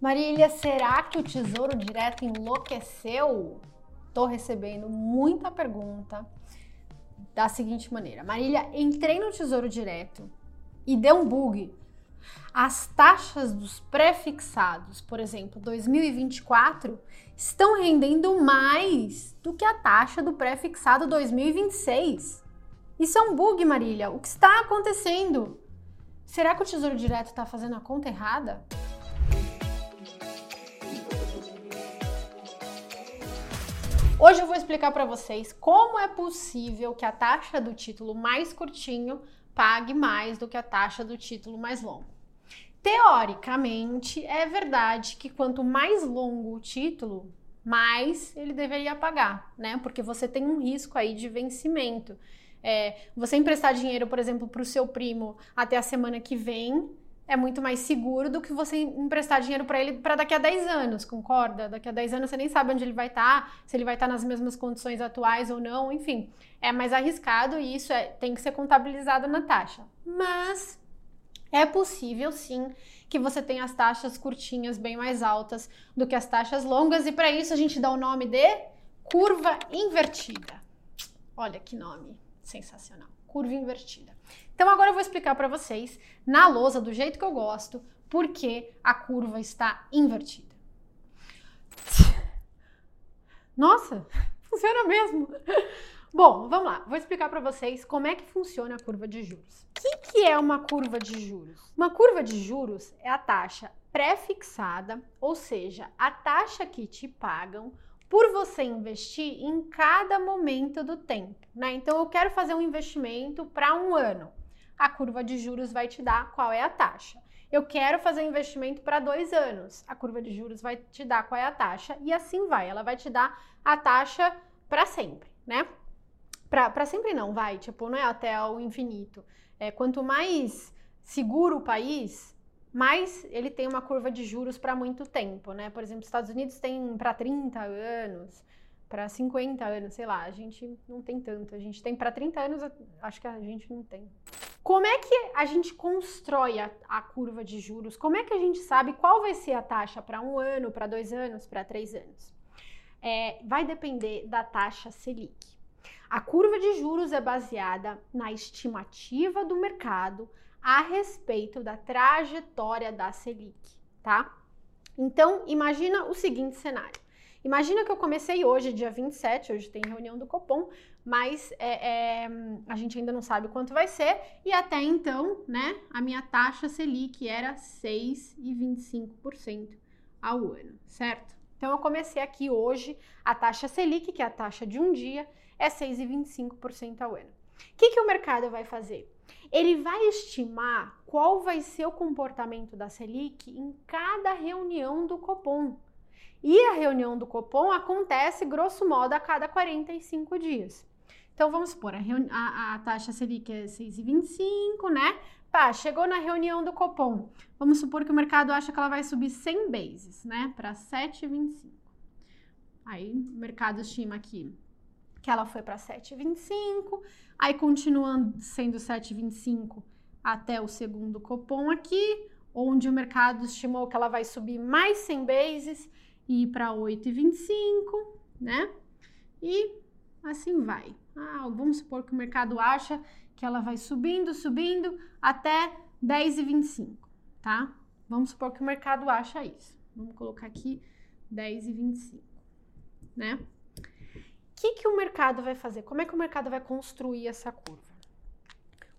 Marília, será que o Tesouro Direto enlouqueceu? Tô recebendo muita pergunta da seguinte maneira: Marília, entrei no Tesouro Direto e deu um bug. As taxas dos pré-fixados, por exemplo, 2024, estão rendendo mais do que a taxa do pré-fixado 2026. Isso é um bug, Marília. O que está acontecendo? Será que o Tesouro Direto está fazendo a conta errada? Hoje eu vou explicar para vocês como é possível que a taxa do título mais curtinho pague mais do que a taxa do título mais longo. Teoricamente, é verdade que quanto mais longo o título, mais ele deveria pagar, né? Porque você tem um risco aí de vencimento. É, você emprestar dinheiro, por exemplo, para o seu primo até a semana que vem, é muito mais seguro do que você emprestar dinheiro para ele para daqui a 10 anos, concorda? Daqui a 10 anos você nem sabe onde ele vai estar, tá, se ele vai estar tá nas mesmas condições atuais ou não, enfim. É mais arriscado e isso é, tem que ser contabilizado na taxa. Mas é possível sim que você tenha as taxas curtinhas bem mais altas do que as taxas longas e para isso a gente dá o nome de curva invertida. Olha que nome sensacional. Curva invertida. Então agora eu vou explicar para vocês, na lousa, do jeito que eu gosto, por que a curva está invertida. Nossa, funciona mesmo. Bom, vamos lá. Vou explicar para vocês como é que funciona a curva de juros. O que, que é uma curva de juros? Uma curva de juros é a taxa pré-fixada, ou seja, a taxa que te pagam por você investir em cada momento do tempo, né? Então eu quero fazer um investimento para um ano a curva de juros vai te dar qual é a taxa. Eu quero fazer investimento para dois anos, a curva de juros vai te dar qual é a taxa e assim vai. Ela vai te dar a taxa para sempre, né? Para sempre não, vai, tipo, não é até o infinito. É, quanto mais seguro o país, mais ele tem uma curva de juros para muito tempo, né? Por exemplo, os Estados Unidos tem para 30 anos, para 50 anos, sei lá, a gente não tem tanto. A gente tem para 30 anos, acho que a gente não tem. Como é que a gente constrói a, a, curva de juros? Como é que a gente sabe qual vai ser a taxa para um ano, para dois anos, para três anos? É, vai depender da taxa Selic. A curva de juros é baseada na estimativa do mercado a respeito da trajetória da Selic, tá? Então, imagina o seguinte cenário. Imagina que eu comecei hoje, dia 27, hoje tem reunião do Copom, mas é, é, a gente ainda não sabe quanto vai ser, e até então, né, a minha taxa Selic era 6,25% ao ano, certo? Então eu comecei aqui hoje, a taxa Selic, que é a taxa de um dia, é 6,25% ao ano. O que, que o mercado vai fazer? Ele vai estimar qual vai ser o comportamento da Selic em cada reunião do Copom. E a reunião do Copom acontece, grosso modo, a cada 45 dias. Então, vamos supor, a, a, a taxa Selic é 6,25, né? Pá, chegou na reunião do Copom. Vamos supor que o mercado acha que ela vai subir 100 bases, né? Para 7,25. Aí, o mercado estima aqui que ela foi para 7,25. Aí, continuando sendo 7,25 até o segundo Copom aqui, onde o mercado estimou que ela vai subir mais 100 bases e ir para 8,25, né? E assim vai. Ah, vamos supor que o mercado acha que ela vai subindo, subindo até 10,25, tá? Vamos supor que o mercado acha isso. Vamos colocar aqui 10,25, né? O que, que o mercado vai fazer? Como é que o mercado vai construir essa curva?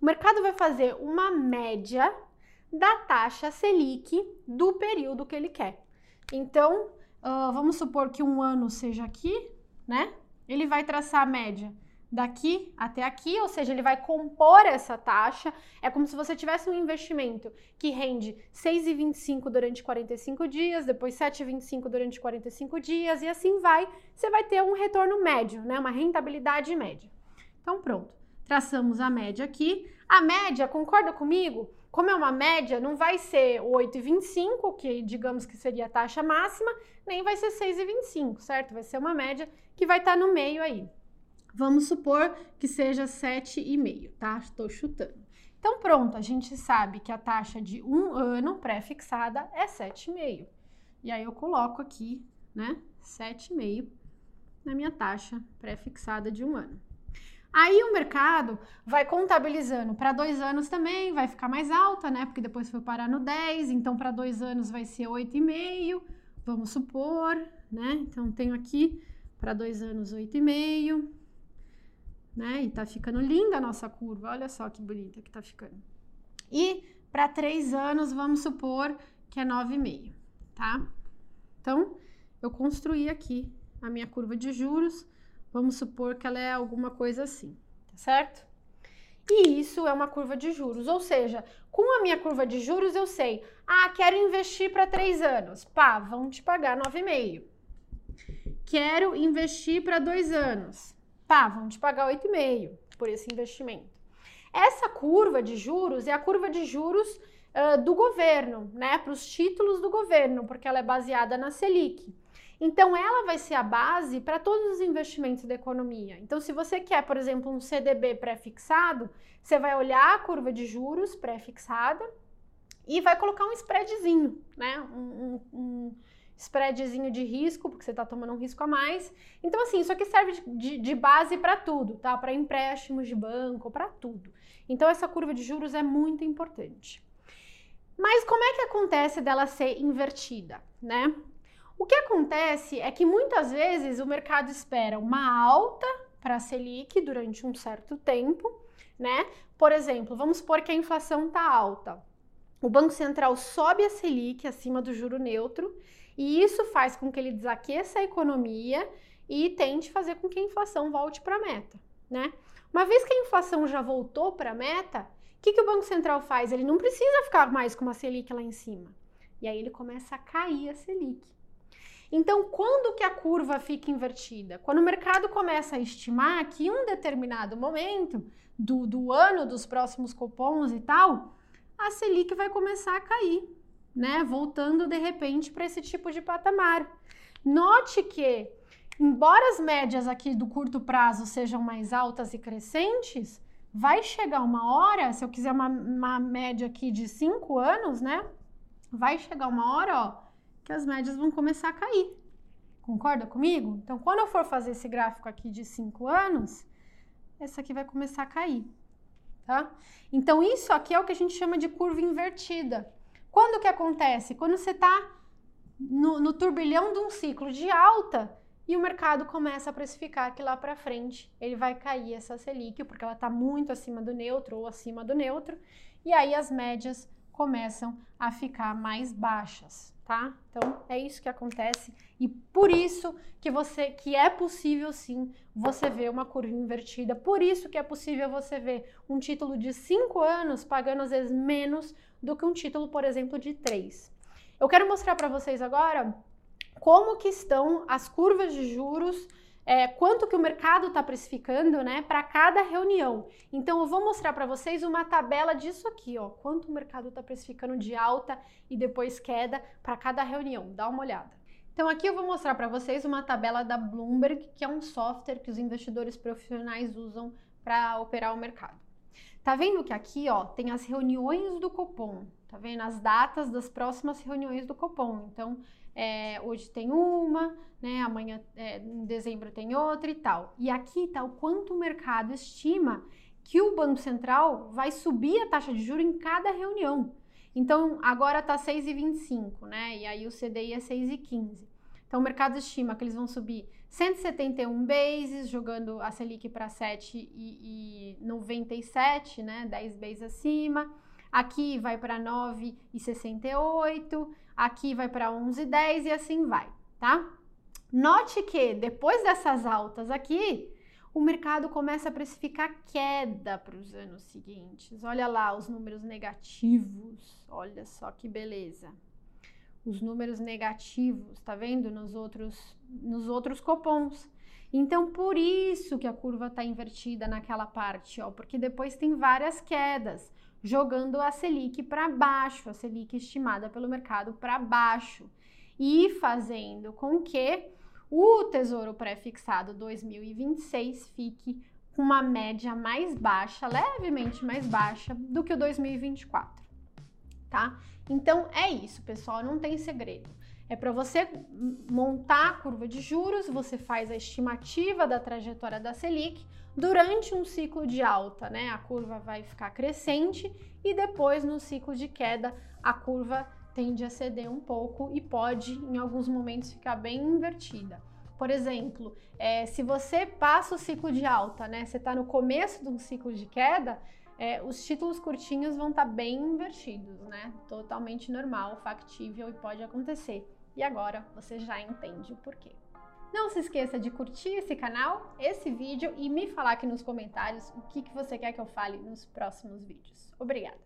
O mercado vai fazer uma média da taxa Selic do período que ele quer. Então, uh, vamos supor que um ano seja aqui, né? Ele vai traçar a média daqui até aqui, ou seja, ele vai compor essa taxa. É como se você tivesse um investimento que rende 6,25 durante 45 dias, depois 7,25 durante 45 dias e assim vai. Você vai ter um retorno médio, né? Uma rentabilidade média. Então, pronto. Traçamos a média aqui. A média, concorda comigo? Como é uma média, não vai ser 8,25, que digamos que seria a taxa máxima, nem vai ser 6,25, certo? Vai ser uma média que vai estar tá no meio aí. Vamos supor que seja 7,5, tá? Estou chutando. Então, pronto, a gente sabe que a taxa de um ano pré-fixada é 7,5. E aí eu coloco aqui, né, 7,5 na minha taxa pré-fixada de um ano. Aí o mercado vai contabilizando para dois anos também, vai ficar mais alta, né? Porque depois foi parar no 10, então para dois anos vai ser 8,5, vamos supor, né? Então tenho aqui para dois anos 8,5, né? E tá ficando linda a nossa curva, olha só que bonita que tá ficando. E para três anos, vamos supor que é 9,5, tá? Então, eu construí aqui a minha curva de juros Vamos supor que ela é alguma coisa assim, tá certo? E isso é uma curva de juros, ou seja, com a minha curva de juros eu sei, ah, quero investir para três anos, pá, vão te pagar 9,5. Quero investir para dois anos, pá, vão te pagar 8,5 por esse investimento. Essa curva de juros é a curva de juros uh, do governo, né, para os títulos do governo, porque ela é baseada na Selic. Então, ela vai ser a base para todos os investimentos da economia. Então, se você quer, por exemplo, um CDB pré-fixado, você vai olhar a curva de juros pré-fixada e vai colocar um spreadzinho, né? Um, um, um spreadzinho de risco, porque você está tomando um risco a mais. Então, assim, isso aqui serve de, de base para tudo, tá? Para empréstimos de banco, para tudo. Então, essa curva de juros é muito importante. Mas como é que acontece dela ser invertida, né? O que acontece é que muitas vezes o mercado espera uma alta para a Selic durante um certo tempo, né? Por exemplo, vamos supor que a inflação está alta. O Banco Central sobe a Selic acima do juro neutro e isso faz com que ele desaqueça a economia e tente fazer com que a inflação volte para a meta, né? Uma vez que a inflação já voltou para a meta, o que, que o Banco Central faz? Ele não precisa ficar mais com uma Selic lá em cima. E aí ele começa a cair a Selic. Então, quando que a curva fica invertida? Quando o mercado começa a estimar que em um determinado momento do, do ano, dos próximos cupons e tal, a Selic vai começar a cair, né? Voltando de repente para esse tipo de patamar. Note que, embora as médias aqui do curto prazo sejam mais altas e crescentes, vai chegar uma hora, se eu quiser uma, uma média aqui de 5 anos, né? Vai chegar uma hora, ó que as médias vão começar a cair. Concorda comigo? Então, quando eu for fazer esse gráfico aqui de 5 anos, essa aqui vai começar a cair, tá? Então, isso aqui é o que a gente chama de curva invertida. Quando que acontece? Quando você está no, no turbilhão de um ciclo de alta e o mercado começa a precificar que lá para frente ele vai cair essa Selic, porque ela está muito acima do neutro ou acima do neutro, e aí as médias começam a ficar mais baixas tá? Então é isso que acontece e por isso que você que é possível sim você ver uma curva invertida, por isso que é possível você ver um título de 5 anos pagando às vezes menos do que um título, por exemplo, de 3. Eu quero mostrar para vocês agora como que estão as curvas de juros é, quanto que o mercado está precificando, né, para cada reunião. Então eu vou mostrar para vocês uma tabela disso aqui, ó, quanto o mercado está precificando de alta e depois queda para cada reunião. Dá uma olhada. Então aqui eu vou mostrar para vocês uma tabela da Bloomberg, que é um software que os investidores profissionais usam para operar o mercado. Tá vendo que aqui, ó, tem as reuniões do Copom, tá vendo as datas das próximas reuniões do Copom. Então, é, hoje tem uma, né? Amanhã, é, em dezembro tem outra e tal. E aqui está o quanto o mercado estima que o Banco Central vai subir a taxa de juros em cada reunião. Então, agora está 6,25, né? E aí o CDI é 6,15. Então, o mercado estima que eles vão subir 171 bases, jogando a Selic para 7,97, né? 10 bases acima. Aqui vai para 9,68 aqui vai para 11,10 e assim vai, tá? Note que depois dessas altas aqui, o mercado começa a precificar queda para os anos seguintes. Olha lá os números negativos. Olha só que beleza. Os números negativos, tá vendo nos outros nos outros copons. Então, por isso que a curva está invertida naquela parte, ó, porque depois tem várias quedas jogando a Selic para baixo, a Selic estimada pelo mercado para baixo e fazendo com que o Tesouro Pré-fixado 2026 fique com uma média mais baixa, levemente mais baixa do que o 2024, tá? Então é isso, pessoal, não tem segredo. É para você montar a curva de juros, você faz a estimativa da trajetória da Selic durante um ciclo de alta, né? A curva vai ficar crescente e depois no ciclo de queda a curva tende a ceder um pouco e pode, em alguns momentos, ficar bem invertida. Por exemplo, é, se você passa o ciclo de alta, né? Você está no começo de um ciclo de queda, é, os títulos curtinhos vão estar tá bem invertidos, né? Totalmente normal, factível e pode acontecer. E agora você já entende o porquê. Não se esqueça de curtir esse canal, esse vídeo e me falar aqui nos comentários o que, que você quer que eu fale nos próximos vídeos. Obrigada!